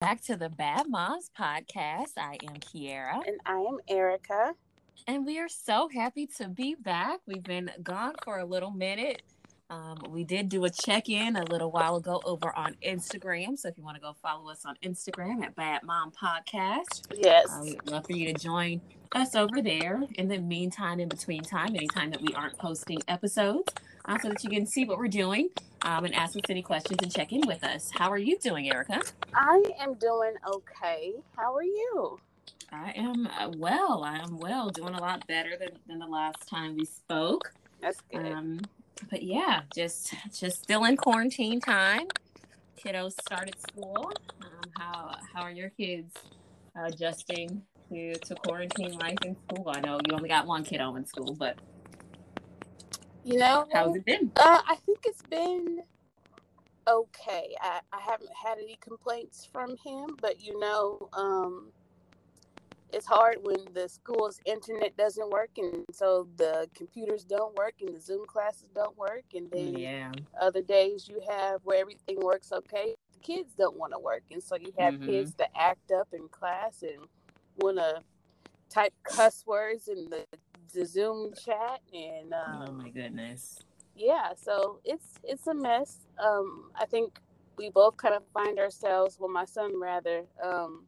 back to the Bad Moms podcast. I am Kiera. And I am Erica. And we are so happy to be back. We've been gone for a little minute. Um, we did do a check in a little while ago over on Instagram. So if you want to go follow us on Instagram at Bad Mom Podcast, yes, uh, we'd love for you to join us over there. In the meantime, in between time, anytime that we aren't posting episodes, uh, so that you can see what we're doing um, and ask us any questions and check in with us. How are you doing, Erica? I am doing okay. How are you? I am uh, well. I am well, doing a lot better than, than the last time we spoke. That's good. Um, but yeah, just just still in quarantine time. Kiddos started school. Um, how how are your kids adjusting to to quarantine life in school? I know you only got one kiddo in school, but you know how's it been? Uh, I think it's been okay. I, I haven't had any complaints from him, but you know, um, it's hard when the school's internet doesn't work and so the computers don't work and the zoom classes don't work and then yeah. other days you have where everything works okay the kids don't want to work and so you have mm-hmm. kids that act up in class and want to type cuss words in the, the zoom chat and um, oh my goodness yeah so it's it's a mess um i think we both kind of find ourselves well my son rather um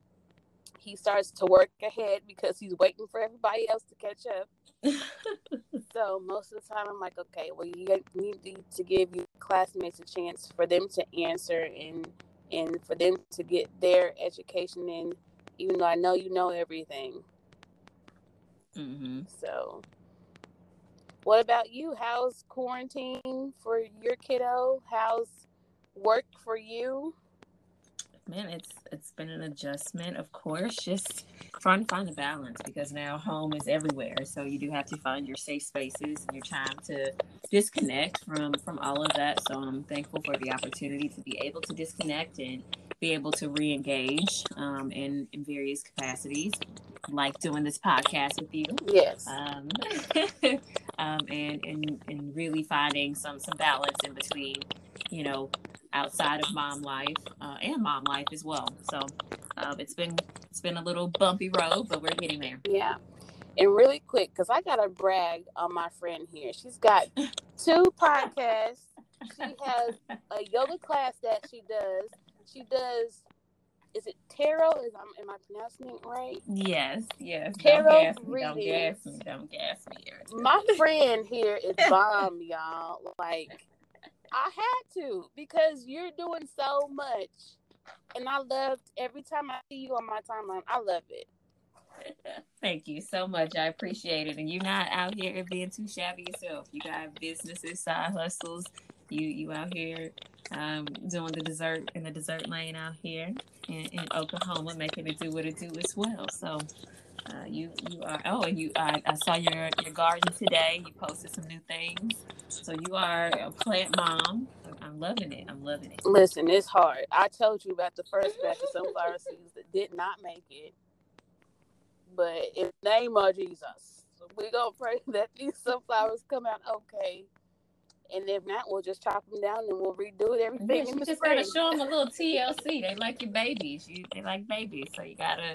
he starts to work ahead because he's waiting for everybody else to catch up. so most of the time, I'm like, okay, well, you need to give your classmates a chance for them to answer and and for them to get their education in, even though I know you know everything. Mm-hmm. So, what about you? How's quarantine for your kiddo? How's work for you? man, it's it's been an adjustment, of course. Just trying to find a balance because now home is everywhere. So you do have to find your safe spaces and your time to disconnect from from all of that. So I'm thankful for the opportunity to be able to disconnect and be able to re-engage um, in in various capacities, like doing this podcast with you. Yes. Um, um, and and and really finding some some balance in between, you know, outside of mom life uh, and mom life as well. So uh, it's been it's been a little bumpy road, but we're getting there. Yeah. And really quick, because I got to brag on my friend here. She's got two podcasts. She has a yoga class that she does. She does. Is it tarot? Is I'm am I pronouncing it right? Yes, yes. Tarot don't gas me, don't gas me, don't gas me. My friend here is bomb, y'all. Like I had to because you're doing so much. And I loved every time I see you on my timeline. I love it. Thank you so much. I appreciate it. And you're not out here being too shabby yourself. You got businesses, side hustles. You you out here um, doing the dessert in the dessert lane out here in, in Oklahoma, making it do what it do as well. So uh, you you are oh and you I, I saw your your garden today. You posted some new things. So you are a plant mom. I'm loving it. I'm loving it. Listen, it's hard. I told you about the first batch of sunflower seeds that did not make it. But in the name of Jesus, we gonna pray that these sunflowers come out okay. And if not, we'll just chop them down and we'll redo it everything. Yeah, you just gotta show them a little TLC. They like your babies. You, they like babies, so you gotta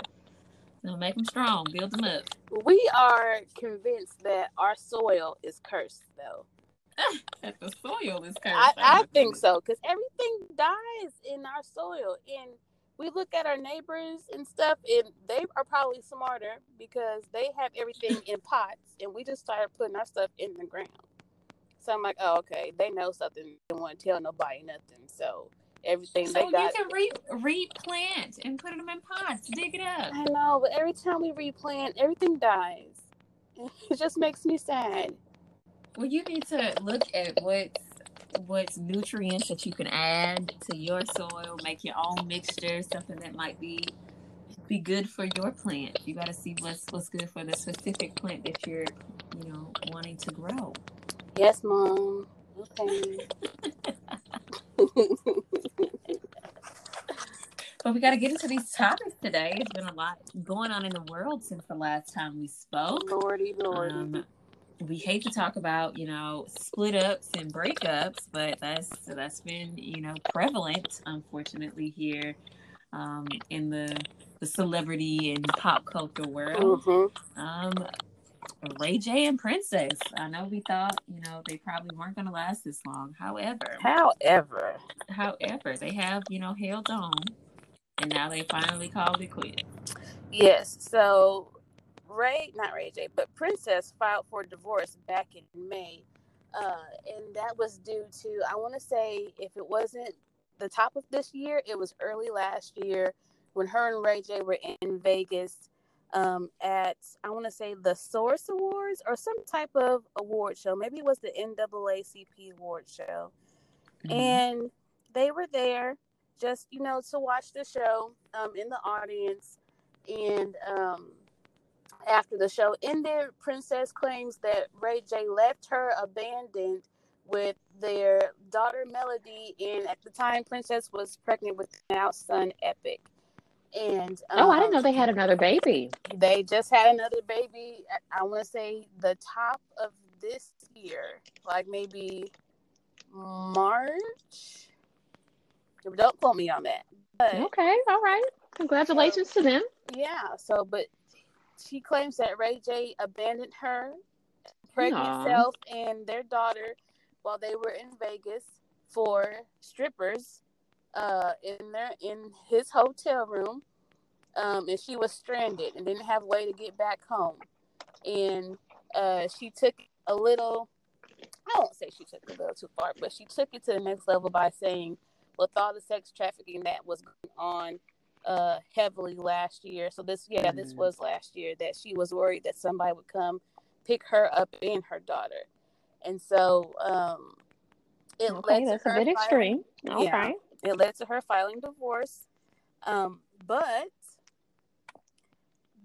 you know, make them strong, build them up. We are convinced that our soil is cursed, though. that the soil is cursed. I, I think so because everything dies in our soil, and we look at our neighbors and stuff, and they are probably smarter because they have everything in pots, and we just started putting our stuff in the ground. So I'm like, oh, okay, they know something. They don't want to tell nobody nothing. So everything so they got. you can re- replant and put them in pots, dig it up. I know, but every time we replant, everything dies. It just makes me sad. Well, you need to look at what's what's nutrients that you can add to your soil, make your own mixture, something that might be be good for your plant. You got to see what's what's good for the specific plant that you're, you know, wanting to grow. Yes, mom. Okay. but we got to get into these topics today. There's been a lot going on in the world since the last time we spoke. Lordy, lordy. Um, we hate to talk about, you know, split ups and breakups, but that's that's been, you know, prevalent, unfortunately, here um, in the the celebrity and pop culture world. Mm-hmm. Um, Ray J and Princess. I know we thought, you know, they probably weren't going to last this long. However, however, however, they have, you know, held on, and now they finally called it quits. Yes. So Ray, not Ray J, but Princess filed for divorce back in May, uh, and that was due to I want to say if it wasn't the top of this year, it was early last year when her and Ray J were in Vegas um, at I want to say the Source Awards or some type of award show. Maybe it was the NAACP award show, mm-hmm. and they were there just you know to watch the show um, in the audience, and um, after the show ended, Princess claims that Ray J left her abandoned with their daughter Melody, and at the time, Princess was pregnant with now son Epic. And um, oh, I didn't know um, they had another baby. They just had another baby. I want to say the top of this year, like maybe March. Don't quote me on that. But, okay, all right. Congratulations to them. Yeah. So, but she claims that Ray J abandoned her, pregnant Aww. self, and their daughter while they were in Vegas for strippers uh, in their in his hotel room, um, and she was stranded and didn't have a way to get back home. And uh, she took a little. I won't say she took it a little too far, but she took it to the next level by saying, with all the sex trafficking that was going on uh, heavily last year. So this, yeah, mm-hmm. this was last year that she was worried that somebody would come pick her up and her daughter, and so um, it okay, led that's to her a bit extreme. All yeah. It led to her filing divorce. Um, but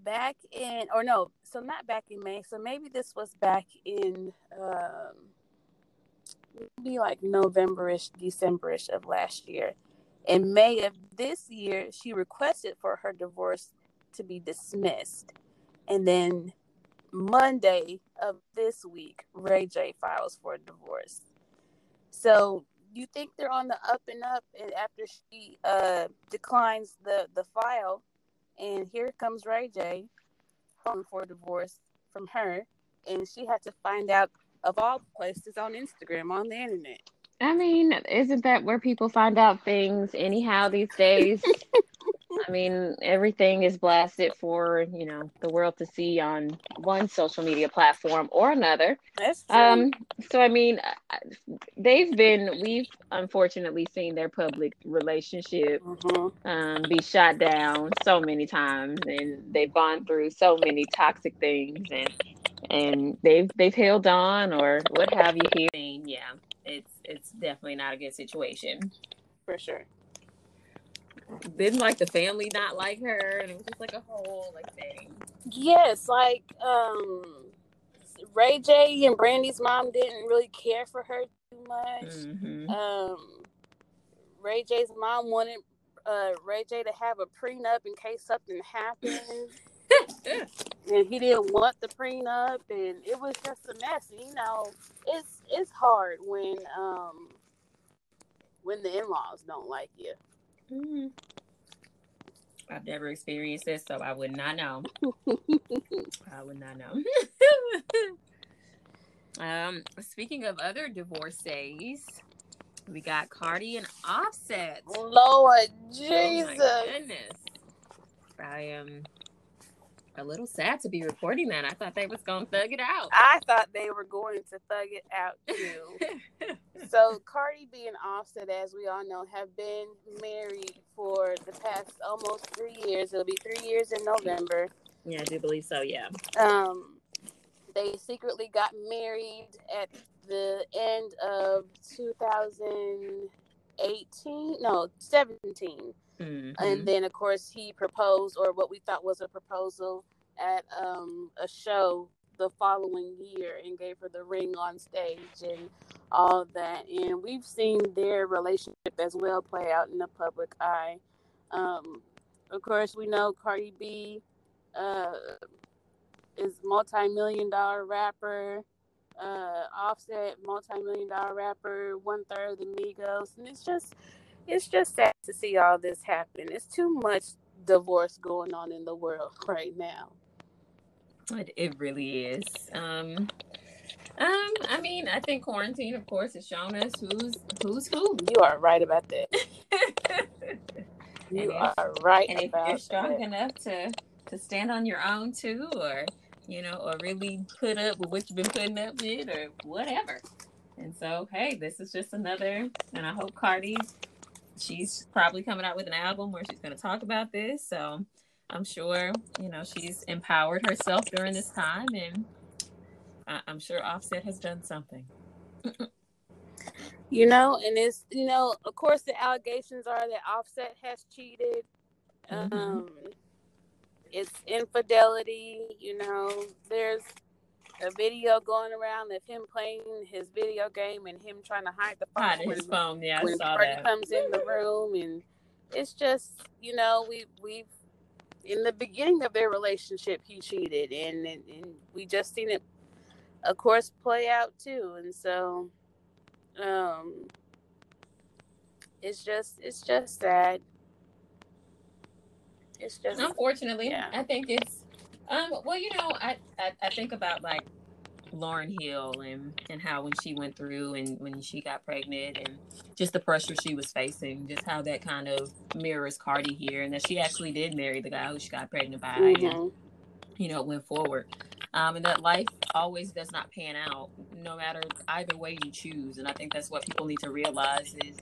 back in, or no, so not back in May. So maybe this was back in, um, maybe like Novemberish, Decemberish of last year. In May of this year, she requested for her divorce to be dismissed. And then Monday of this week, Ray J files for divorce. So you think they're on the up and up and after she uh declines the the file and here comes ray j filing for divorce from her and she had to find out of all places on instagram on the internet. I mean isn't that where people find out things anyhow these days I mean, everything is blasted for you know the world to see on one social media platform or another. That's true. Um, so I mean, they've been we've unfortunately seen their public relationship mm-hmm. um, be shot down so many times, and they've gone through so many toxic things, and and they've they've held on or what have you here. Yeah, it's it's definitely not a good situation. For sure didn't like the family not like her and it was just like a whole like thing. Yes like um ray j and brandy's mom didn't really care for her too much. Mm-hmm. um ray j's mom wanted uh ray j to have a prenup in case something happened. And he didn't want the prenup and it was just a mess. You know it's it's hard when um when the in-laws don't like you Mm-hmm. I've never experienced this, so I would not know. I would not know. um, speaking of other divorcees, we got Cardi and Offset. Lord Jesus. Oh my goodness. I am a little sad to be reporting that. I thought they was gonna thug it out. I thought they were going to thug it out too. so Cardi B and Offset, as we all know, have been married for the past almost three years. It'll be three years in November. Yeah, I do believe so. Yeah. Um, they secretly got married at the end of 2018. No, 17. Mm-hmm. And then, of course, he proposed, or what we thought was a proposal, at um, a show the following year and gave her the ring on stage and all that. And we've seen their relationship as well play out in the public eye. Um, of course, we know Cardi B uh, is multi-million dollar rapper. Uh, Offset, multi-million dollar rapper, one third of the Migos, and it's just it's just sad to see all this happen. It's too much divorce going on in the world right now. It, it really is. Um, um, I mean, I think quarantine, of course, has shown us who's who's who. You are right about that. you are right. And if you're strong that. enough to to stand on your own too, or you know, or really put up with what you've been putting up with, or whatever. And so, hey, this is just another, and I hope Cardi, she's probably coming out with an album where she's going to talk about this. So I'm sure, you know, she's empowered herself during this time, and I- am sure Offset has done something. you know, and it's, you know, of course, the allegations are that Offset has cheated. Mm-hmm. Um, it's infidelity, you know, there's a video going around of him playing his video game and him trying to hide the phone. Hide his phone, yeah. When I saw comes in the room, and it's just you know we we've in the beginning of their relationship he cheated, and, and and we just seen it, of course, play out too, and so um, it's just it's just sad. It's just unfortunately, yeah. I think it's um, well, you know, I, I, I think about like Lauryn Hill and and how when she went through and when she got pregnant and just the pressure she was facing, just how that kind of mirrors Cardi here, and that she actually did marry the guy who she got pregnant by, mm-hmm. and you know went forward. Um, and that life always does not pan out, no matter either way you choose. And I think that's what people need to realize is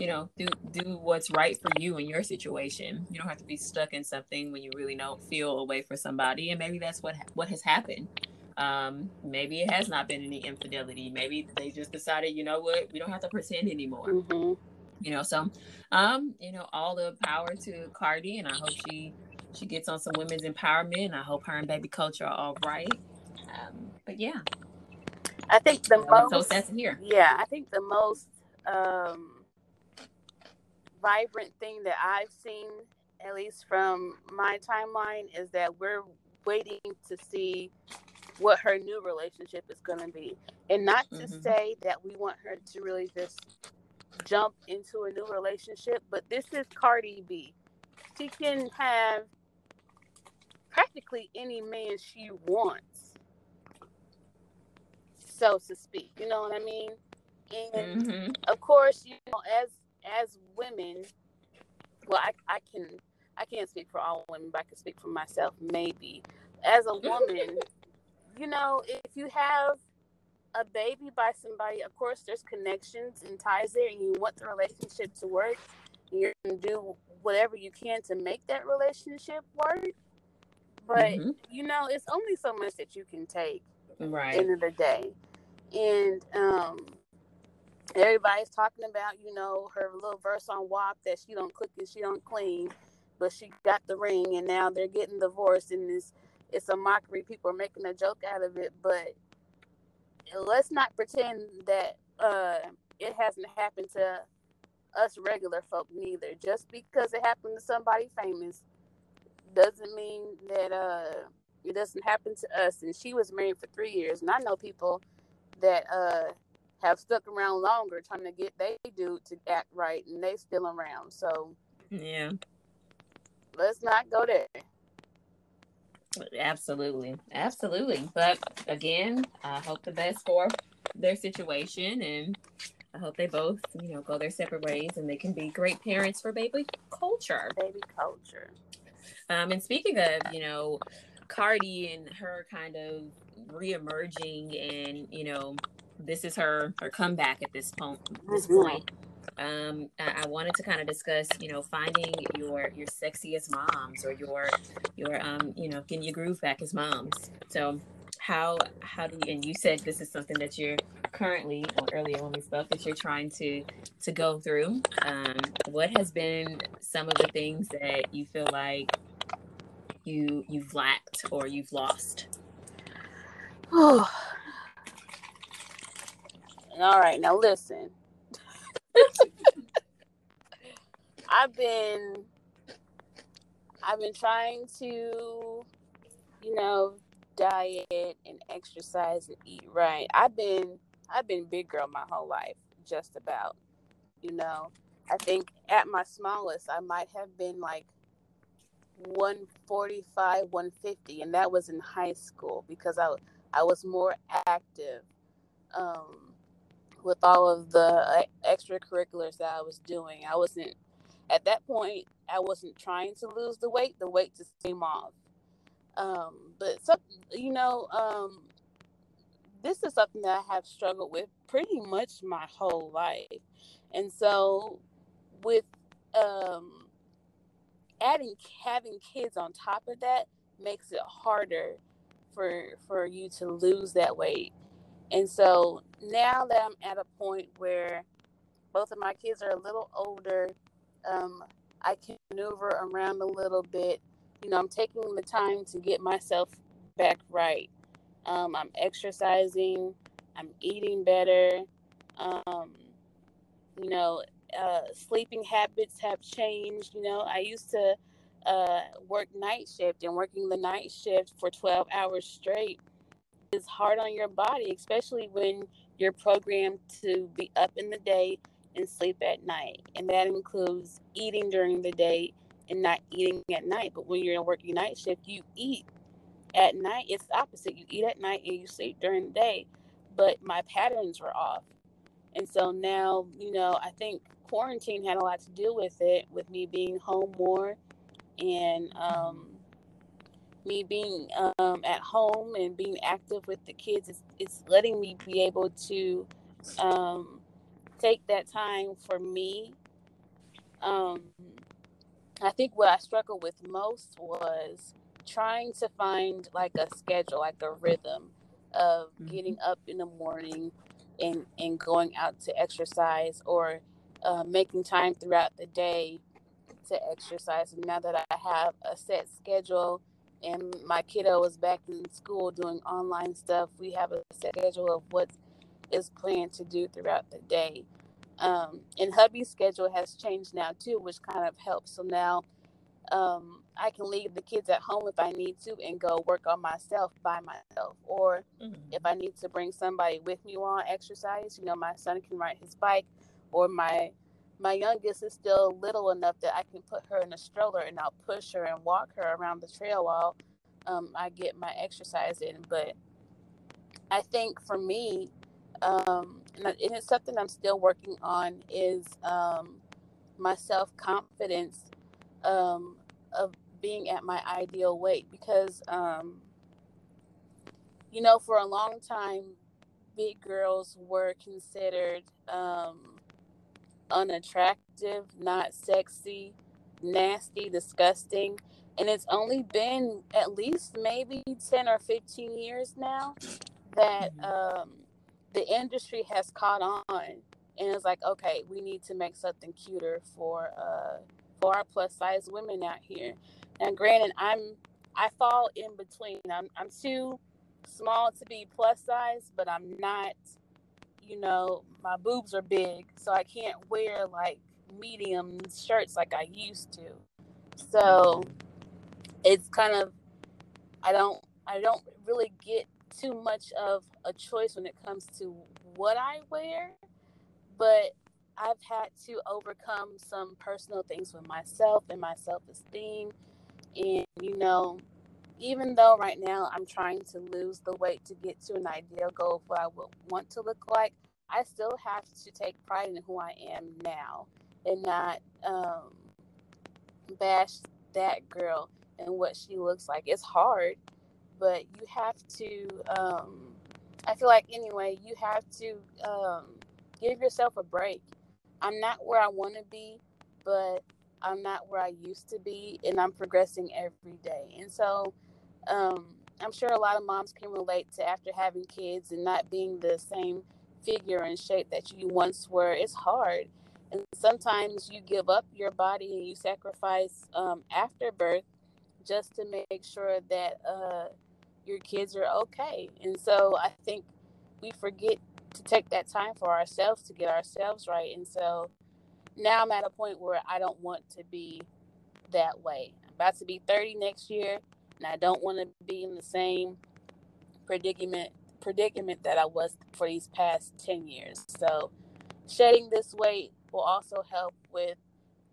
you know do do what's right for you in your situation. You don't have to be stuck in something when you really don't feel a way for somebody and maybe that's what what has happened. Um maybe it has not been any infidelity. Maybe they just decided you know what? We don't have to pretend anymore. Mm-hmm. you know so um you know all the power to cardi and i hope she she gets on some women's empowerment. I hope her and baby Kulture are all right. Um but yeah. I think the most so to hear yeah i think the most um vibrant thing that I've seen, at least from my timeline, is that we're waiting to see what her new relationship is going to be. And not to mm-hmm. say that we want her to really just jump into a new relationship, but this is Cardi B. She can have practically any man she wants, so to speak. You know what I mean? And mm-hmm. of course, you know, as as women, well, I, I can I can't speak for all women, but I can speak for myself. Maybe as a woman, you know, if you have a baby by somebody, of course, there's connections and ties there, and you want the relationship to work. You're gonna do whatever you can to make that relationship work. But mm-hmm. you know, it's only so much that you can take. Right. End of the day, and um, everybody's talking about, you know, her little verse on WAP that she don't cook and she don't clean, but she got the ring and now they're getting divorced and it's it's a mockery. People are making a joke out of it, but let's not pretend that uh, it hasn't happened to us regular folk neither. Just because it happened to somebody famous doesn't mean that uh, it doesn't happen to us. And she was married for three years, and I know people that uh, have stuck around longer trying to get they do to act right and they still around. So yeah. Let's not go there. Absolutely. Absolutely. But again, I hope the best for their situation and I hope they both, you know, go their separate ways and they can be great parents for baby Kulture. Baby Kulture. Um, and speaking of, you know, Cardi and her kind of reemerging and, you know, this is her her comeback at this point. This mm-hmm. point. Um, I, I, wanted to kind of discuss, you know, finding your your sexiest moms or your your um, you know, getting your groove back as moms. So how how do you, and you said this is something that you're currently or earlier when we spoke that you're trying to to go through. Um, what has been some of the things that you feel like you you've lacked or you've lost? Oh, all right, now listen. I've been I've been trying to, you know, diet and exercise and eat right. I've been I've been big girl my whole life, just about, you know. I think at my smallest, I might have been like 145, 150, and that was in high school because I I was more active um, with all of the uh, extracurriculars that I was doing. I wasn't at that point. I wasn't trying to lose the weight. The weight just came off. Um, but some, you know, um, this is something that I have struggled with pretty much my whole life, and so with um, adding having kids on top of that makes it harder for for you to lose that weight. And so now that I'm at a point where both of my kids are a little older, um, I can maneuver around a little bit. You know, I'm taking the time to get myself back right. Um, I'm exercising. I'm eating better. Um, you know, uh, sleeping habits have changed. You know, I used to uh, work night shift, and working the night shift for 12 hours straight is hard on your body, especially when you're programmed to be up in the day and sleep at night. And that includes eating during the day and not eating at night. But when you're in a working night shift, you eat at night. It's opposite. You eat at night and you sleep during the day. But my patterns were off. And so now, you know, I think quarantine had a lot to do with it, with me being home more and um, me being um, at home and being active with the kids. It's, it's letting me be able to um, take that time for me. Um, I think what I struggled with most was trying to find like a schedule, like a rhythm of mm-hmm. getting up in the morning and, and going out to exercise or uh, making time throughout the day to exercise. And now that I have a set schedule and my kiddo is back in school doing online stuff, we have a schedule of what is planned to do throughout the day. Um, and hubby's schedule has changed now too, which kind of helps. So now um, I can leave the kids at home if I need to and go work on myself by myself. Or mm-hmm. if I need to bring somebody with me while I exercise, you know, my son can ride his bike or my my youngest is still little enough that I can put her in a stroller and I'll push her and walk her around the trail while um, I get my exercise in. But I think for me, um, and it's something I'm still working on, is um, my self confidence um, of being at my ideal weight because, um, you know, for a long time, big girls were considered um, unattractive, not sexy, nasty, disgusting. And it's only been at least maybe 10 or 15 years now that mm-hmm. um, the industry has caught on and it's like, okay, we need to make something cuter for uh, for our plus size women out here. And granted, I'm I fall in between. I'm I'm too small to be plus size, but I'm not you know, my boobs are big, so I can't wear like medium shirts like I used to. So it's kind of I don't I don't really get too much of a choice when it comes to what I wear, but I've had to overcome some personal things with myself and my self-esteem and you know even though right now I'm trying to lose the weight to get to an ideal goal of what I would want to look like, I still have to take pride in who I am now and not um, bash that girl and what she looks like. It's hard, but you have to. Um, I feel like anyway, you have to um, give yourself a break. I'm not where I want to be, but I'm not where I used to be, and I'm progressing every day. And so, um, I'm sure a lot of moms can relate to after having kids and not being the same figure and shape that you once were. It's hard. And sometimes you give up your body and you sacrifice um, after birth just to make sure that uh, your kids are okay. And so I think we forget to take that time for ourselves to get ourselves right. And so now I'm at a point where I don't want to be that way. I'm about to be 30 next year, and I don't want to be in the same predicament predicament that I was for these past 10 years. So shedding this weight will also help with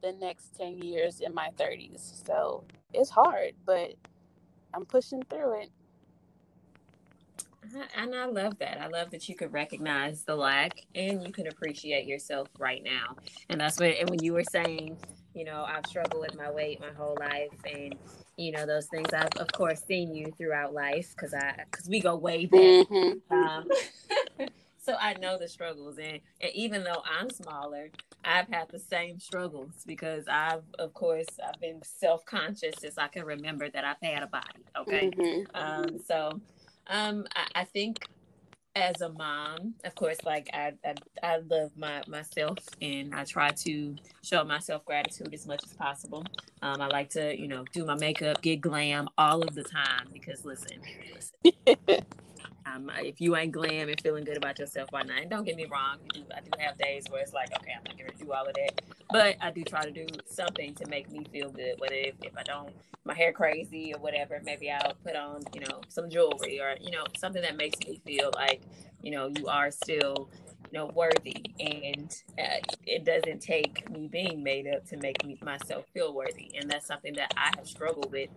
the next 10 years in my 30s. So it's hard, but I'm pushing through it. Uh-huh, and I love that. I love that you could recognize the lack and you can appreciate yourself right now. And that's what, and when you were saying, you know, I've struggled with my weight my whole life and, you know, those things, I've of course seen you throughout life because I, because we go way back. Mm-hmm. Um, so I know the struggles. And, and even though I'm smaller, I've had the same struggles because I've, of course, I've been self conscious since I can remember that I've had a body. Okay. Mm-hmm. Um, so um, I, I, think as a mom, of course, like I, I, I love my myself and I try to show myself gratitude as much as possible. Um, I like to, you know, do my makeup, get glam all of the time because listen, listen Um, if you ain't glam and feeling good about yourself why not? And don't get me wrong, do, I do have days where it's like, okay, I'm not gonna do all of that, but I do try to do something to make me feel good. Whether if, if I don't, my hair crazy or whatever, maybe I'll put on, you know, some jewelry or you know something that makes me feel like, you know, you are still, you know, worthy. And uh, it doesn't take me being made up to make me myself feel worthy, and that's something that I have struggled with,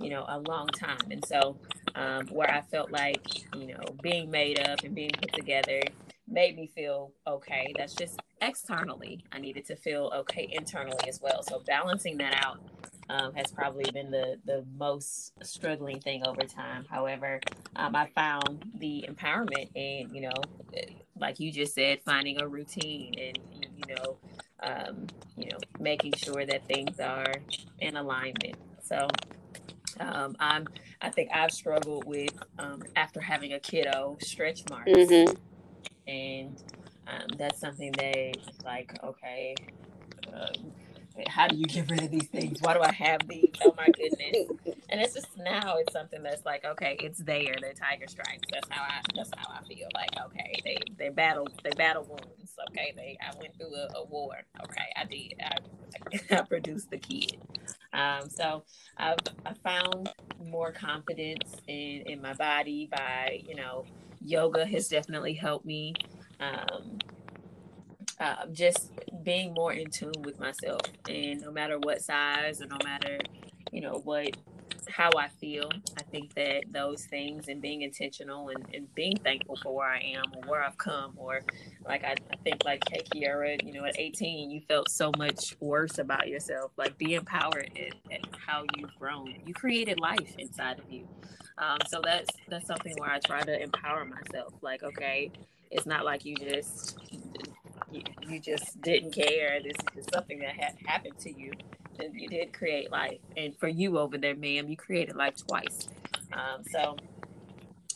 you know, a long time. And so um, where I felt like, you know, being made up and being put together made me feel okay. That's just externally. I needed to feel okay internally as well. So balancing that out um, has probably been the, the most struggling thing over time. However, um, I found the empowerment in, you know, like you just said, finding a routine and, you know, um, you know, making sure that things are in alignment. So um, I'm, I think I've struggled with um, after having a kiddo stretch marks, mm-hmm. And um, that's something that like okay, uh, how do you get rid of these things? Why do I have these? Oh my goodness! and it's just now it's something that's like okay, it's there. They're tiger stripes. That's how I. That's how I feel. Like okay, they they battle they battle wounds. Okay, they I went through a, a war. Okay, I did. I, I produced the kid. Um, so I've I found more confidence in in my body by you know yoga has definitely helped me. Um, uh, just being more in tune with myself, and no matter what size or no matter you know what how I feel. I think that those things and being intentional and, and being thankful for where I am or where I've come, or like I, I think like hey Kiara, you know, at 18 you felt so much worse about yourself. Like be empowered at how you've grown. You created life inside of you. Um, so that's that's something where I try to empower myself. Like, okay, it's not like you just you, you just didn't care. This is something that had happened to you and you did create life. And for you over there, ma'am, you created life twice. Um, so,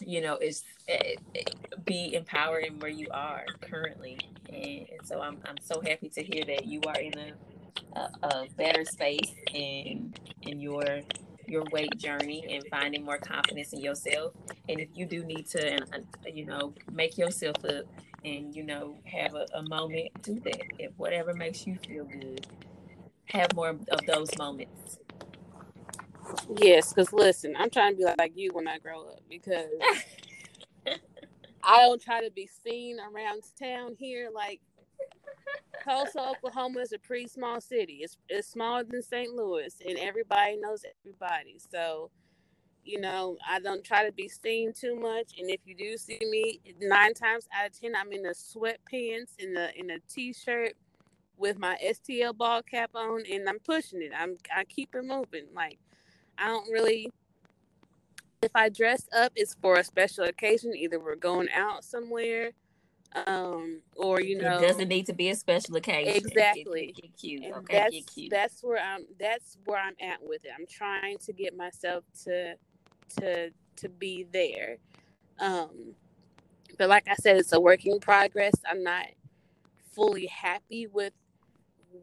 you know, it's it, it, be empowered where you are currently. And, and, so I'm, I'm so happy to hear that you are in a, a, a better space in, in your your weight journey and finding more confidence in yourself. And if you do need to, and you know, make yourself up and you know have a, a moment, do that. If whatever makes you feel good, have more of those moments. Yes, because listen, I'm trying to be like you when I grow up because I don't try to be seen around town here. Like Tulsa, Oklahoma is a pretty small city. It's it's smaller than St. Louis, and everybody knows everybody. So, you know, I don't try to be seen too much. And if you do see me, nine times out of ten, I'm in the sweatpants, in the in a t-shirt, with my STL ball cap on and I'm pushing it. I'm I keep it moving. Like I don't really if I dress up it's for a special occasion. Either we're going out somewhere, um, or you know It doesn't need to be a special occasion. Exactly. Get, get cute. And okay, that's, get cute. That's where I'm that's where I'm at with it. I'm trying to get myself to to to be there. Um but like I said, it's a working progress. I'm not fully happy with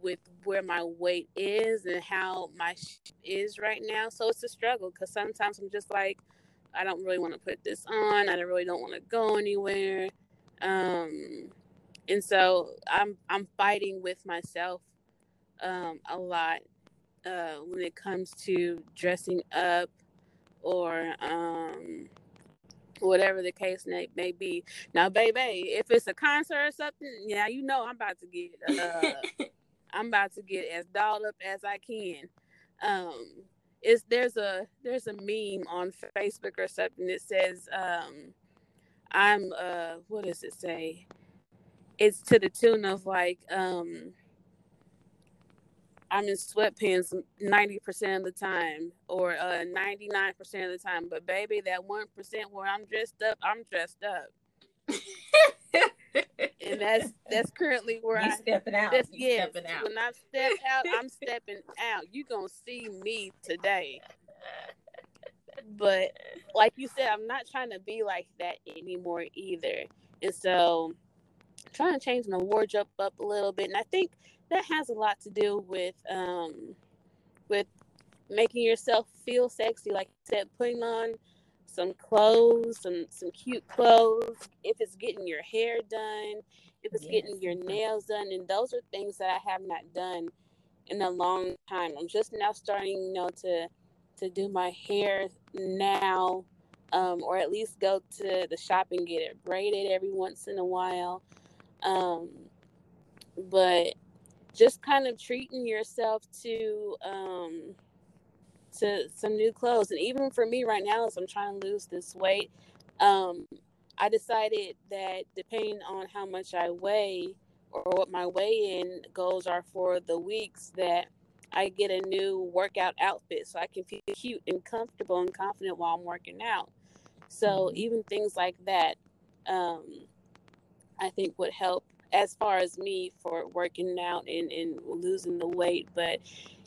with where my weight is and how my is right now. So it's a struggle because sometimes I'm just like, I don't really want to put this on. I don't really don't want to go anywhere. Um, and so I'm I'm fighting with myself um, a lot uh, when it comes to dressing up or um, whatever the case may, may be. Now, baby, if it's a concert or something, yeah, you know I'm about to get uh, I'm about to get as dolled up as I can. Um, is there's a there's a meme on Facebook or something that says um, I'm uh what does it say? It's to the tune of like um I'm in sweatpants 90% of the time or uh 99% of the time. But baby, that 1% where I'm dressed up, I'm dressed up. and that's that's currently where you I stepping out. That's, you yes, stepping out. when I step out, I'm stepping out. You gonna see me today. But like you said, I'm not trying to be like that anymore either. And so trying to change my wardrobe up a little bit. And I think that has a lot to do with um with making yourself feel sexy. Like you said, putting on some clothes, some some cute clothes. If it's getting your hair done, if it's Yes. getting your nails done, and those are things that I have not done in a long time. I'm just now starting, you know, to to do my hair now, um, or at least go to the shop and get it braided every once in a while. Um, but just kind of treating yourself to um, to some new clothes, and even for me right now, as I'm trying to lose this weight, um, I decided that depending on how much I weigh or what my weigh-in goals are for the weeks, that I get a new workout outfit so I can feel cute and comfortable and confident while I'm working out. So Mhm. even things like that, um, I think would help as far as me for working out and, and losing the weight. But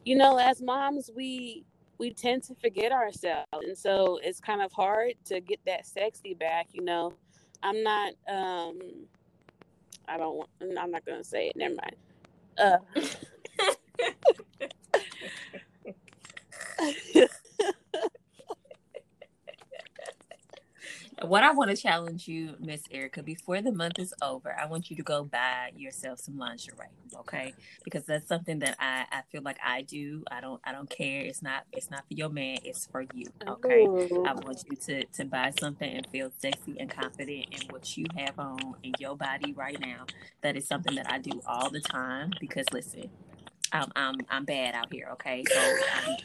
you know, as moms, we we tend to forget ourselves, and so it's kind of hard to get that sexy back. You know, I'm not. um I don't want. I'm not gonna say it. Never mind. Uh, What I want to challenge you, Miss Erica, before the month is over, I want you to go buy yourself some lingerie, okay? Because that's something that I, I feel like I do. I don't I don't care. It's not it's not for your man. It's for you, okay? Ooh. I want you to to buy something and feel sexy and confident in what you have on in your body right now. That is something that I do all the time because listen, I'm I'm I'm bad out here, okay? So I'm,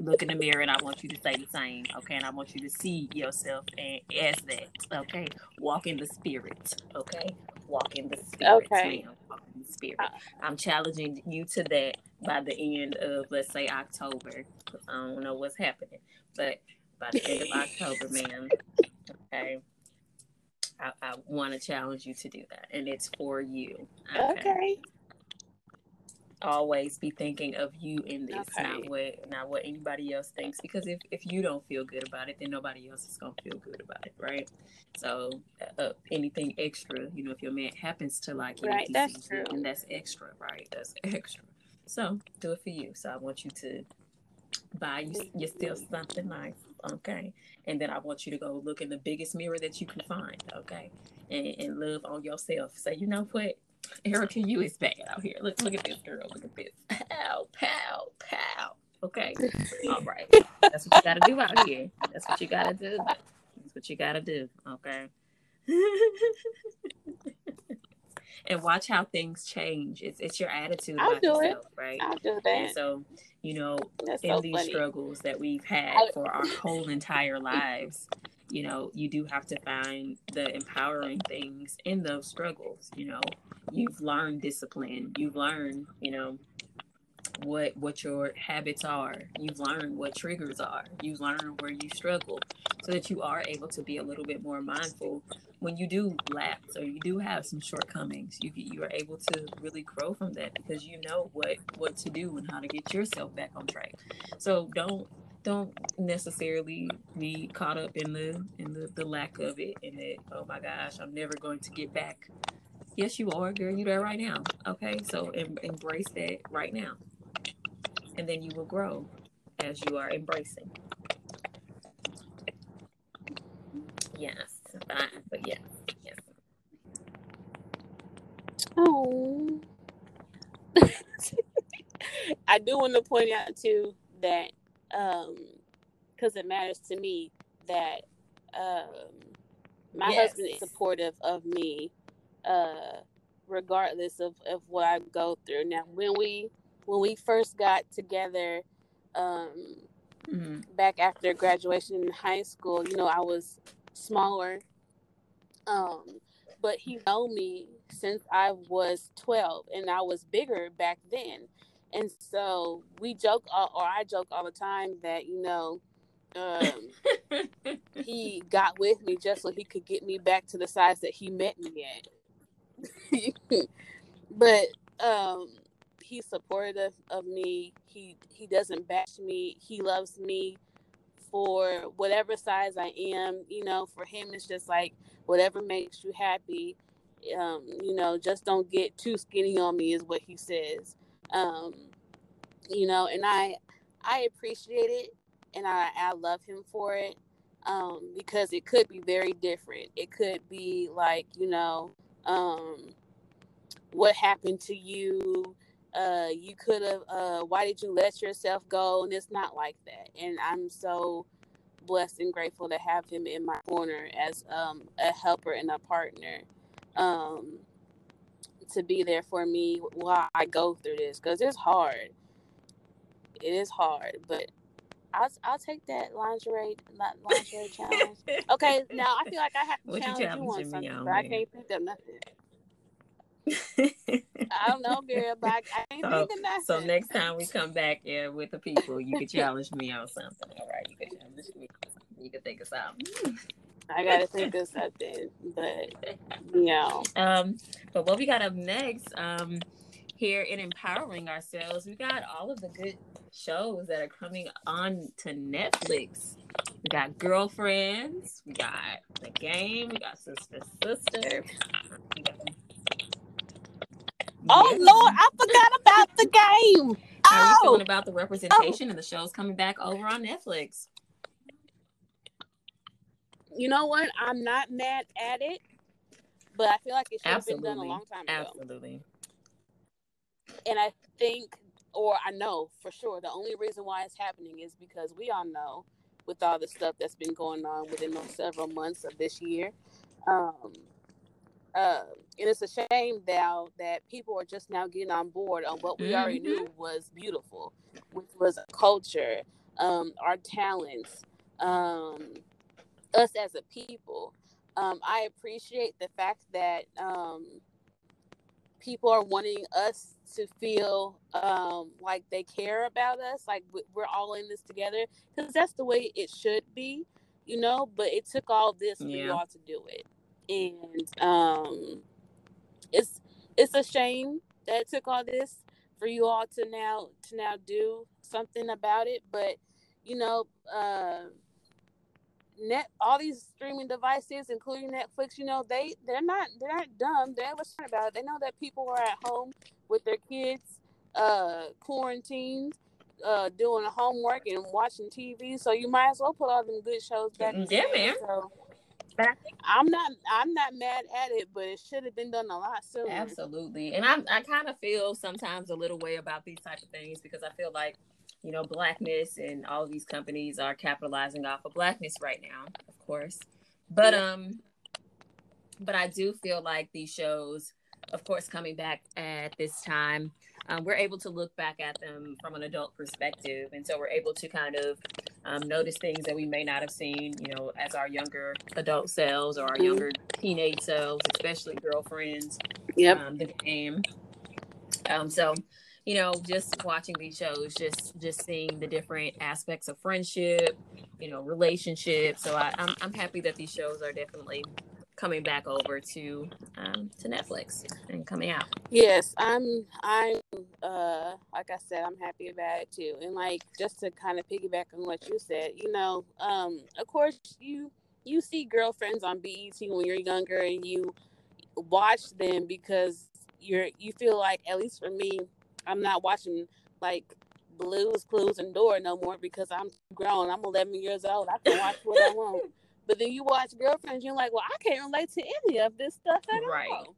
look in the mirror and I want you to say the same, okay? And I want you to see yourself and as that, okay? Walk in the spirit, okay? Walk in the spirit, Okay. ma'am. Walk in the spirit. I'm challenging you to that by the end of let's say October. I don't know what's happening, but by the end of October, ma'am, okay. I, I want to challenge you to do that, and it's for you. Okay. Always be thinking of you in this, Okay. not what not what anybody else thinks. Because if if you don't feel good about it, then nobody else is gonna feel good about it, right? So uh, anything extra, you know, if your man happens to like Right, that's true. and that's extra, right? That's extra. So do it for you. So I want you to buy you yourself something nice, okay? And then I want you to go look in the biggest mirror that you can find, okay? And, and love on yourself. Say, you know what, Erica, you is bad out here. Look, look at this girl. Look at this. Pow, pow, pow. Okay. All right. That's what you gotta do out here. That's what you gotta do. That's what you gotta do. Okay. and watch how things change. It's it's your attitude I'll about do it. right? I'll do And that. so, you know, That's in so these funny. struggles that we've had for our whole entire lives, you know, you do have to find the empowering things in those struggles. You know, you've learned discipline. You've learned, you know, what what your habits are. You've learned what triggers are. You've learned where you struggle, so that you are able to be a little bit more mindful when you do lapse or you do have some shortcomings. You you are able to really grow from that because you know what what to do and how to get yourself back on track. So don't don't necessarily be caught up in the in the, the lack of it and that oh my gosh i'm never going to get back. Yes you are girl. You're there right now. Okay? So em- embrace that right now. And then you will grow as you are embracing. Yes. But, but yes. Yes. Oh. I do want to point out too that um because it matters to me that um my yes. husband is supportive of me, uh, regardless of, of what I go through. Now, when we when we first got together, um, mm-hmm. back after graduation in high school, you know, I was smaller, um, but he know me since I was twelve, and I was bigger back then. And so we joke, or I joke all the time that you know um, he got with me just so he could get me back to the size that he met me at. but um, he's supportive of me. He he doesn't bash me. He loves me for whatever size I am. You know, for him it's just like whatever makes you happy. Um, you know, just don't get too skinny on me is what he says. Um, you know, and I I appreciate it and I, I love him for it um, because it could be very different. It could be like, you know, um, what happened to you? Uh, you could have, uh, why did you let yourself go? And it's not like that. And I'm so blessed and grateful to have him in my corner as um, a helper and a partner um, to be there for me while I go through this because it's hard. It is hard, but I'll, I'll take that lingerie lingerie challenge. Okay, now I feel like I have to what challenge you, you on something, on, but man? I can't think of nothing. I don't know, girl, but I, I ain't so, think of nothing. So next time we come back yeah, with the people, you can challenge me on something. All right, you can challenge me. You can think of something. I gotta think of something, but you know. Um, but what we got up next, um, here in empowering ourselves, we got all of the good shows that are coming on to Netflix. We got Girlfriends, we got The Game, we got Sister Sister. Oh yeah. Lord, I forgot about the game. How are you feeling oh. about the representation oh. and the shows coming back over on Netflix? You know what? I'm not mad at it, but I feel like it should have been done a long time ago. Absolutely. And I think, or I know for sure, the only reason why it's happening is because we all know with all the stuff that's been going on within those several months of this year. Um, uh, and it's a shame now that people are just now getting on board on what we mm-hmm. already knew was beautiful, which was culture, um, our talents, um, us as a people. Um, I appreciate the fact that um, people are wanting us to feel um, like they care about us, like we're all in this together, because that's the way it should be, you know. But it took all this for yeah. you all to do it, and um, it's it's a shame that it took all this for you all to now to now do something about it. But you know, uh, net all these streaming devices, including Netflix, you know, they they're not they're not dumb. They understand about it. They know that people are at home with their kids, uh, quarantined, uh, doing homework and watching TV. So you might as well put all them good shows back. Yeah, man. So, I'm not I'm not mad at it, but it should have been done a lot sooner. Absolutely, and I I kind of feel sometimes a little way about these type of things because I feel like you know, blackness and all these companies are capitalizing off of blackness right now, of course. But um but I do feel like these shows, of course, coming back at this time, um, we're able to look back at them from an adult perspective. And so we're able to kind of um, notice things that we may not have seen, you know, as our younger adult selves or our mm-hmm. younger teenage selves, especially girlfriends. Yep. Um, the game. Um, so you know, just watching these shows, just just seeing the different aspects of friendship, you know, relationships. So I, I'm I'm happy that these shows are definitely coming back over to um, to Netflix and coming out. Yes, I'm I'm uh like I said, I'm happy about it too. And like just to kind of piggyback on what you said, you know, um, of course you you see girlfriends on BET when you're younger and you watch them because you're you feel like at least for me I'm not watching like Blue's, Clues, and Dora no more because I'm grown. I'm 11 years old. I can watch what I want. But then you watch Girlfriends, you're like, well, I can't relate to any of this stuff at right. all.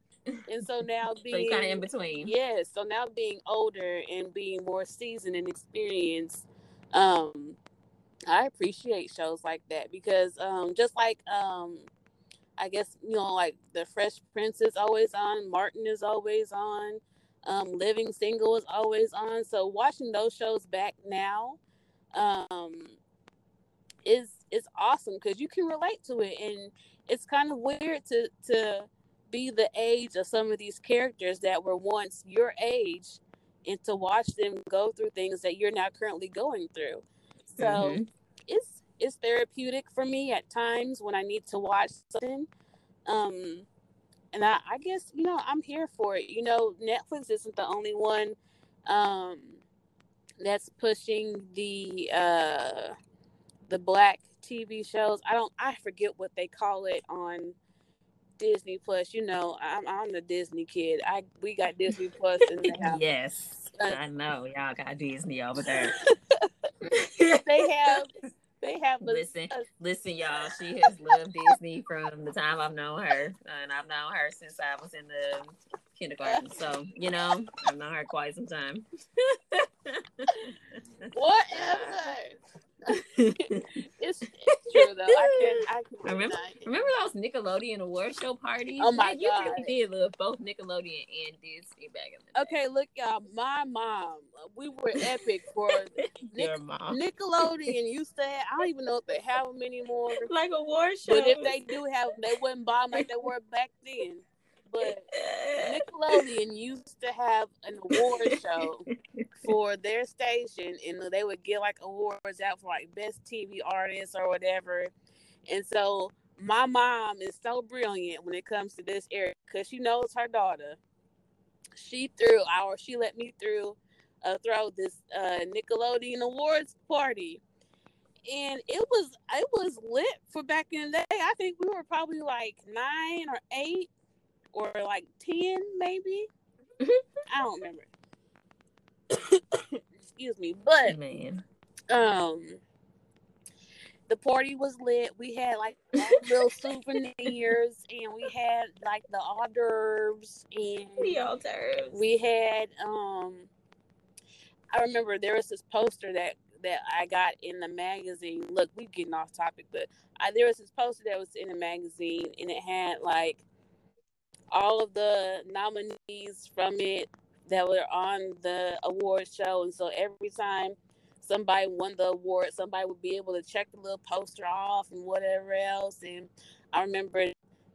And so now being so kind of in between. Yes. Yeah, so now being older and being more seasoned and experienced, um, I appreciate shows like that because um, just like um, I guess you know, like the Fresh Prince is always on, Martin is always on, um, Living Single is always on. So watching those shows back now, um, is is awesome because you can relate to it, and it's kind of weird to to be the age of some of these characters that were once your age, and to watch them go through things that you're now currently going through. So mm-hmm. it's is therapeutic for me at times when I need to watch something. Um, and I, I guess you know I'm here for it. You know, Netflix isn't the only one um, that's pushing the uh, the black TV shows. I don't. I forget what they call it on Disney Plus. You know, I'm I'm the Disney kid. I we got Disney Plus in the house. yes, uh, I know y'all got Disney over there. they have they have a, listen, a, listen, y'all. She has loved Disney from the time I've known her, and I've known her since I was in the kindergarten. So you know, I've known her quite some time. Whatever. it's, it's, true though. I can. I can remember. Remember those Nickelodeon award show parties? Oh my god! You really did love both Nickelodeon and Disney back in the day. Okay, look, y'all. My mom, we were epic for mom. Nickelodeon used to. Have, I don't even know if they have them anymore. Like a award shows. But if they do have, them, they wouldn't buy them like they were back then but Nickelodeon used to have an award show for their station, and they would get like awards out for like best TV artist or whatever. And so my mom is so brilliant when it comes to this area because she knows her daughter. She threw our, she let me through, uh, throw this uh, Nickelodeon awards party and it was it was lit for back in the day. I think we were probably like nine or eight, or like 10 maybe? Mm-hmm. i don't remember. Excuse me but man um the party was lit. We had like little souvenirs and we had like the hors d'oeuvres and the hors d'oeuvres. we had um i remember there was this poster that that I got in the magazine. Look, we're getting off topic, but I, there was this poster that was in the magazine, and it had like all of the nominees from it that were on the award show. And so every time somebody won the award, somebody would be able to check the little poster off and whatever else. And I remember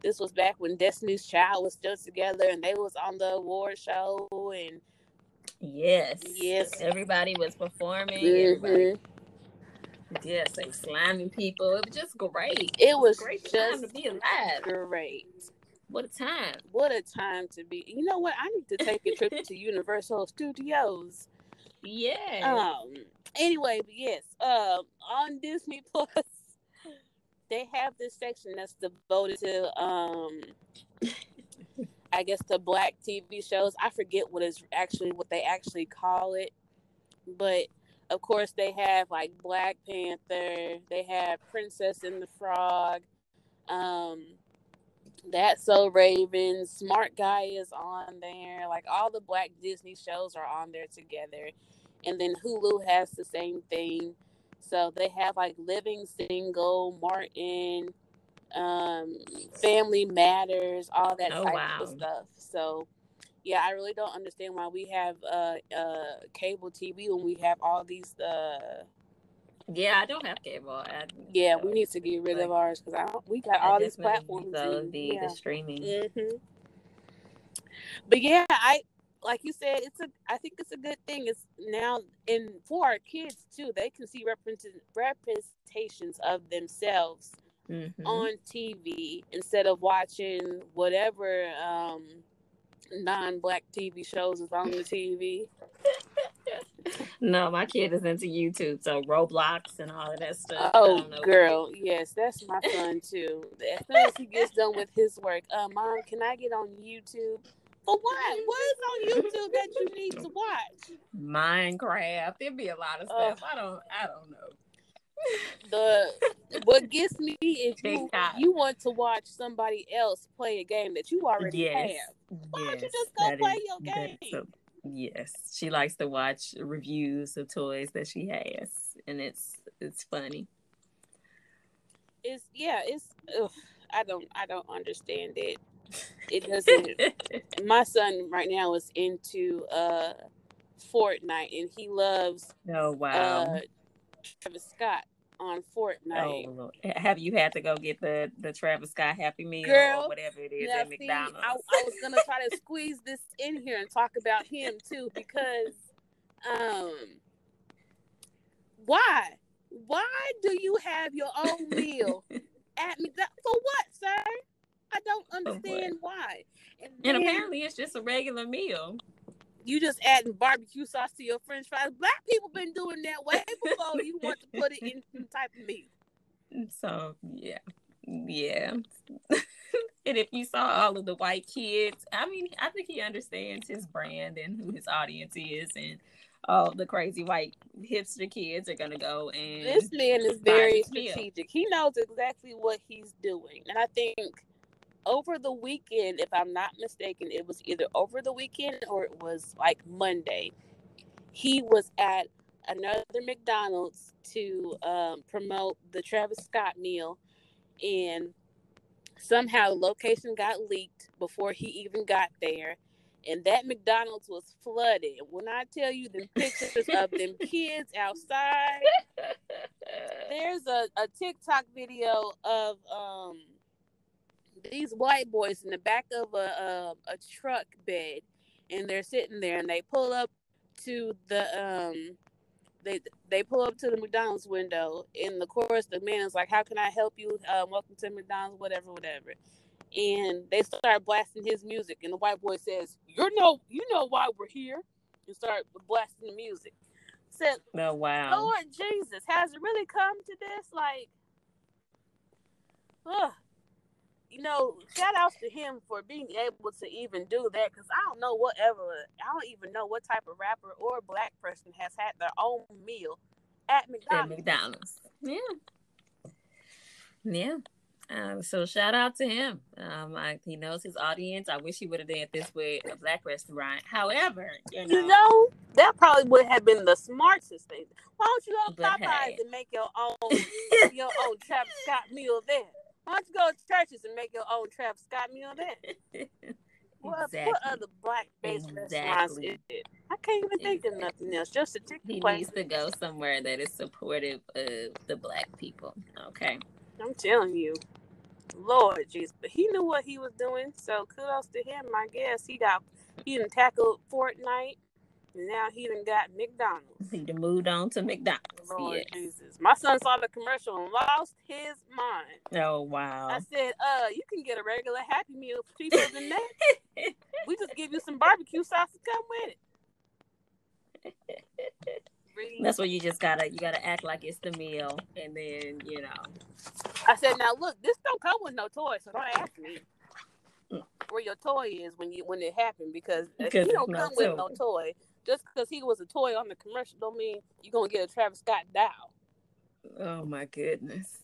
this was back when Destiny's Child was still together and they was on the award show and Yes. Yes. Everybody was performing. Mm-hmm. Everybody, yes, they slamming people. It was just great. It was, it was great just time to be alive. Great. What a time. What a time to be. You know what? I need to take a trip to Universal Studios. Yeah. Um anyway, but yes, um on Disney Plus they have this section that's devoted to um I guess the black TV shows. I forget what is actually what they actually call it. But of course they have like Black Panther, they have Princess and the Frog, um that's So Raven, Smart Guy is on there. Like all the black Disney shows are on there together. And then Hulu has the same thing. So they have like Living Single, Martin, um, Family Matters, all that oh, type wow. of stuff. So yeah, I really don't understand why we have uh, uh, cable TV when we have all these uh, yeah, I don't have cable. I, yeah, we need to get rid like, of ours because I we got all these platforms. So the yeah. the streaming. Mm-hmm. But yeah, I like you said, it's a. I think it's a good thing. It's now and for our kids too. They can see representations of themselves mm-hmm. on TV instead of watching whatever um, non-black TV shows is on the TV. No, my kid is into YouTube, so Roblox and all of that stuff. Oh, girl, yes, that's my son too. As soon as he gets done with his work, uh, mom, can I get on YouTube? For what? What is on YouTube that you need to watch? Minecraft. There'd be a lot of stuff. Uh, I don't. I don't know. The what gets me is you, you want to watch somebody else play a game that you already yes. have. Why yes. don't you just go play is, your game? Yes, she likes to watch reviews of toys that she has, and it's it's funny. It's yeah, it's ugh, I don't I don't understand it. It doesn't. my son right now is into uh Fortnite and he loves. Oh wow. Uh, Travis Scott on Fortnite. Oh, have you had to go get the the Travis Scott Happy Meal Girl, or whatever it is at McDonald's? I, I was gonna try to squeeze this in here and talk about him too because, um, why? Why do you have your own meal at McDonald's for what, sir? I don't understand why. And, and apparently, it's just a regular meal you just adding barbecue sauce to your French fries. Black people been doing that way before you want to put it in some type of meat. So yeah, yeah. and if you saw all of the white kids, I mean, I think he understands his brand and who his audience is, and all the crazy white hipster kids are gonna go and. This man is very strategic. He knows exactly what he's doing, and I think over the weekend, if I'm not mistaken, it was either over the weekend or it was like Monday. He was at another McDonald's to um, promote the Travis Scott meal, and somehow the location got leaked before he even got there. And that McDonald's was flooded. When I tell you the pictures of them kids outside, there's a, a TikTok video of um these white boys in the back of a, a, a truck bed, and they're sitting there, and they pull up to the um they they pull up to the McDonald's window. In the chorus, the man is like, "How can I help you? Um, welcome to McDonald's, whatever, whatever." And they start blasting his music, and the white boy says, "You know, you know why we're here." And start blasting the music. Said, "Oh wow, Lord Jesus, has it really come to this? Like, ugh, you know, shout outs to him for being able to even do that because I don't know whatever, I don't even know what type of rapper or black person has had their own meal at McDonald's. At McDonald's. Yeah. Yeah. Um, so shout out to him. Um, I, he knows his audience. I wish he would have did this with a black restaurant. However, you know, you know that probably would have been the smartest thing. Why don't you go to Popeyes hey. and make your own your own Travis Scott meal there? Why don't you go to Church's and make your own Travis Scott meal then? what, exactly. what other black based exactly. restaurants is it? I can't even think exactly. of nothing else. Just a chicken He place. needs to go somewhere that is supportive of the black people. Okay. I'm telling you. Lord Jesus. But he knew what he was doing. So kudos to him, I guess. He got he didn't tackle Fortnite now he done got McDonald's. He done moved on to McDonald's. Lord yes. Jesus. My son saw the commercial and lost his mind. Oh wow. I said, uh, you can get a regular happy meal for cheaper than that. we just give you some barbecue sauce to come with it. That's what you just gotta you gotta act like it's the meal and then, you know. I said, now look, this don't come with no toy, so don't ask me mm. where your toy is when you when it happened because if you don't come with no toy, just because he was a toy on the commercial don't mean you're gonna get a Travis Scott doll. Oh my goodness.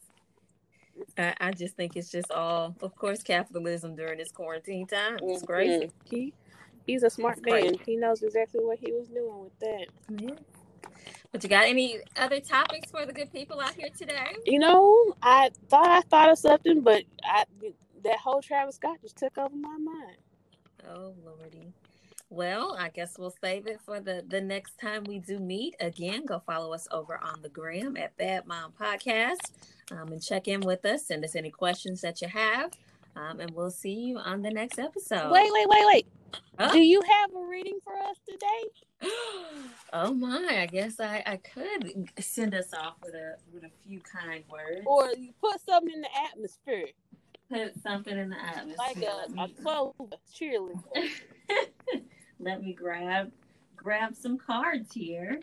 I, I just think it's just all, of course, capitalism during this quarantine time. It's mm-hmm. crazy. He, he's a smart it's man. Crazy. He knows exactly what he was doing with that. Yeah. But you got any other topics for the good people out here today? You know, I thought I thought of something, but I that whole Travis Scott just took over my mind. Oh lordy. Well, I guess we'll save it for the the next time we do meet. Again, go follow us over on the gram at Bad Mom Podcast, um, and check in with us. Send us any questions that you have, um, and we'll see you on the next episode. Wait, wait, wait, wait. Do you have a reading for us today? oh my! I guess I I could send us off with a with a few kind words, or you put something in the atmosphere. Put something in the atmosphere, like a, a clove cheerleader. let me grab grab some cards here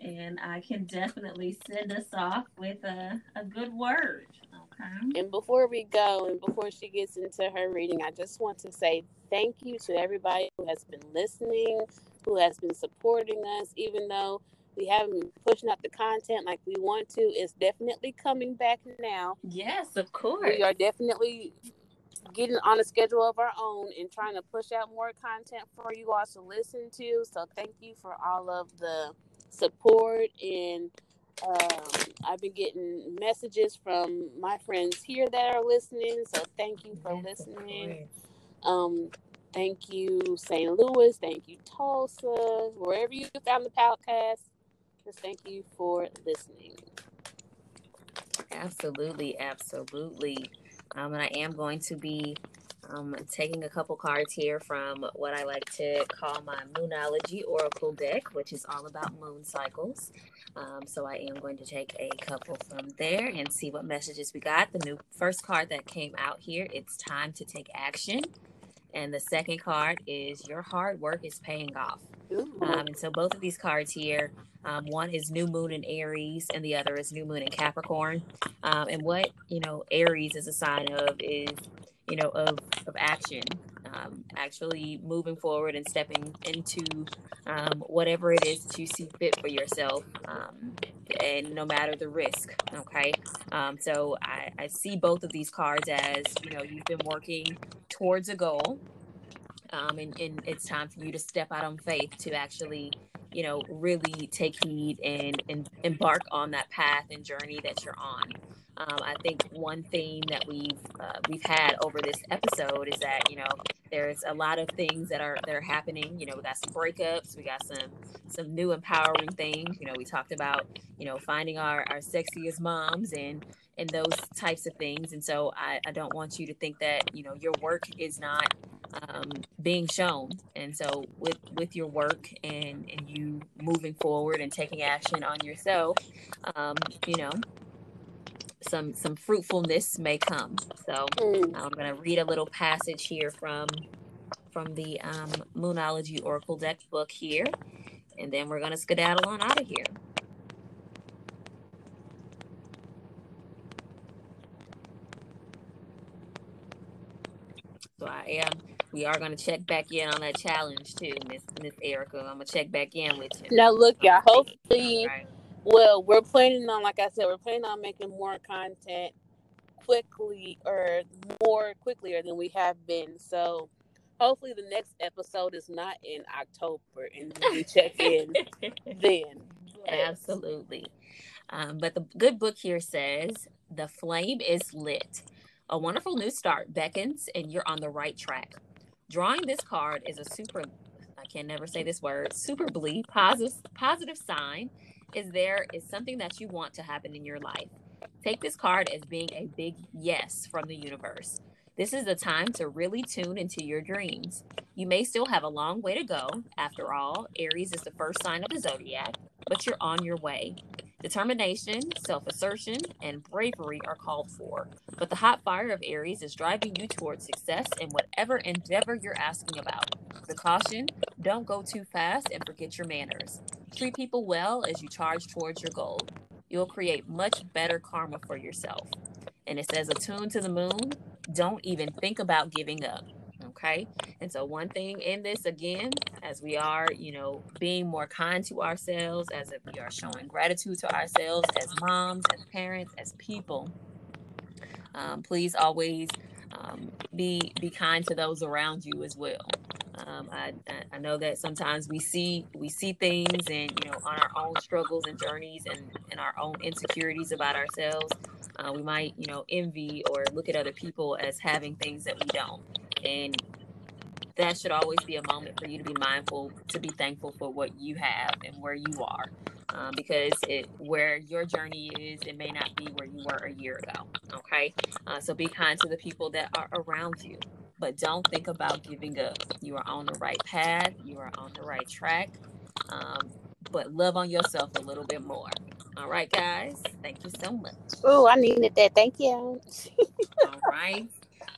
and I can definitely send us off with a, a good word. Okay. And before we go and before she gets into her reading, I just want to say thank you to everybody who has been listening, who has been supporting us, even though we haven't been pushing out the content like we want to. It's definitely coming back now. Yes, of course. We are definitely getting on a schedule of our own and trying to push out more content for you all to listen to. So thank you for all of the support and Um, I've been getting messages from my friends here that are listening. So thank you for That's listening. Um, thank you, St. Louis. Thank you, Tulsa. Wherever you found the podcast, just thank you for listening. Absolutely, absolutely. Um, and I am going to be um, taking a couple cards here from what I like to call my Moonology Oracle deck, which is all about moon cycles. Um, so I am going to take a couple from there and see what messages we got. The new first card that came out here, it's time to take action. And the second card is your hard work is paying off. Um, and so both of these cards here, um, one is new moon in Aries and the other is new moon in Capricorn. Um, and what, you know, Aries is a sign of is, you know, of, of action, um, actually moving forward and stepping into um, whatever it is that you see fit for yourself, um, and no matter the risk. Okay, so I, I see both of these cards as you know you've been working towards a goal, um, and, and it's time for you to step out on faith to actually you know really take heed and, and embark on that path and journey that you're on um, I think one theme that we've uh, we've had over this episode is that you know there's a lot of things that are that are happening. You know, we got some breakups, we got some some new empowering things. You know, we talked about you know finding our our sexiest moms and and those types of things. And so I, I don't want you to think that you know your work is not um, being shown. And so with with your work and and you moving forward and taking action on yourself, um, you know some some fruitfulness may come. So mm. I'm going to read a little passage here from from the um, Moonology Oracle deck book here, and then we're going to skedaddle on out of here. So I am. We are going to check back in on that challenge too, Miss Miss Erica. I'm gonna check back in with you. Now look, y'all. Hopefully, right. Well, we're planning on, like I said, we're planning on making more content quickly or more quicklier than we have been. So hopefully the next episode is not in October and we check in then. Absolutely. Um, but the good book here says the flame is lit. A wonderful new start beckons and you're on the right track. Drawing this card is a super I can never say this word, superbly positive positive sign is there is something that you want to happen in your life. Take this card as being a big yes from the universe. This is the time to really tune into your dreams. You may still have a long way to go. After all, Aries is the first sign of the zodiac, but you're on your way. Determination, self assertion, and bravery are called for, but the hot fire of Aries is driving you towards success in whatever endeavor you're asking about. The caution don't go too fast and forget your manners. Treat people well as you charge towards your goal. You'll create much better karma for yourself. And it says, attuned to the moon, don't even think about giving up. Okay. And so, one thing in this again, as we are, you know, being more kind to ourselves, as if we are showing gratitude to ourselves as moms, as parents, as people, um, please always um, be be kind to those around you as well. Um, I, I know that sometimes we see we see things and you know on our own struggles and journeys and, and our own insecurities about ourselves uh, we might you know envy or look at other people as having things that we don't and that should always be a moment for you to be mindful to be thankful for what you have and where you are um, because it where your journey is it may not be where you were a year ago okay? Uh, so be kind to the people that are around you but don't think about giving up. You are on the right path you are on the right track um, but love on yourself a little bit more all right guys? Thank you so much. Oh i needed that. Thank you. All right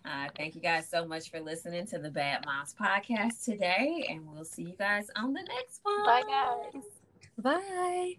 uh, thank you guys so much for listening to the Bad Moms podcast today, and we'll see you guys on the next one. Bye, guys. Bye.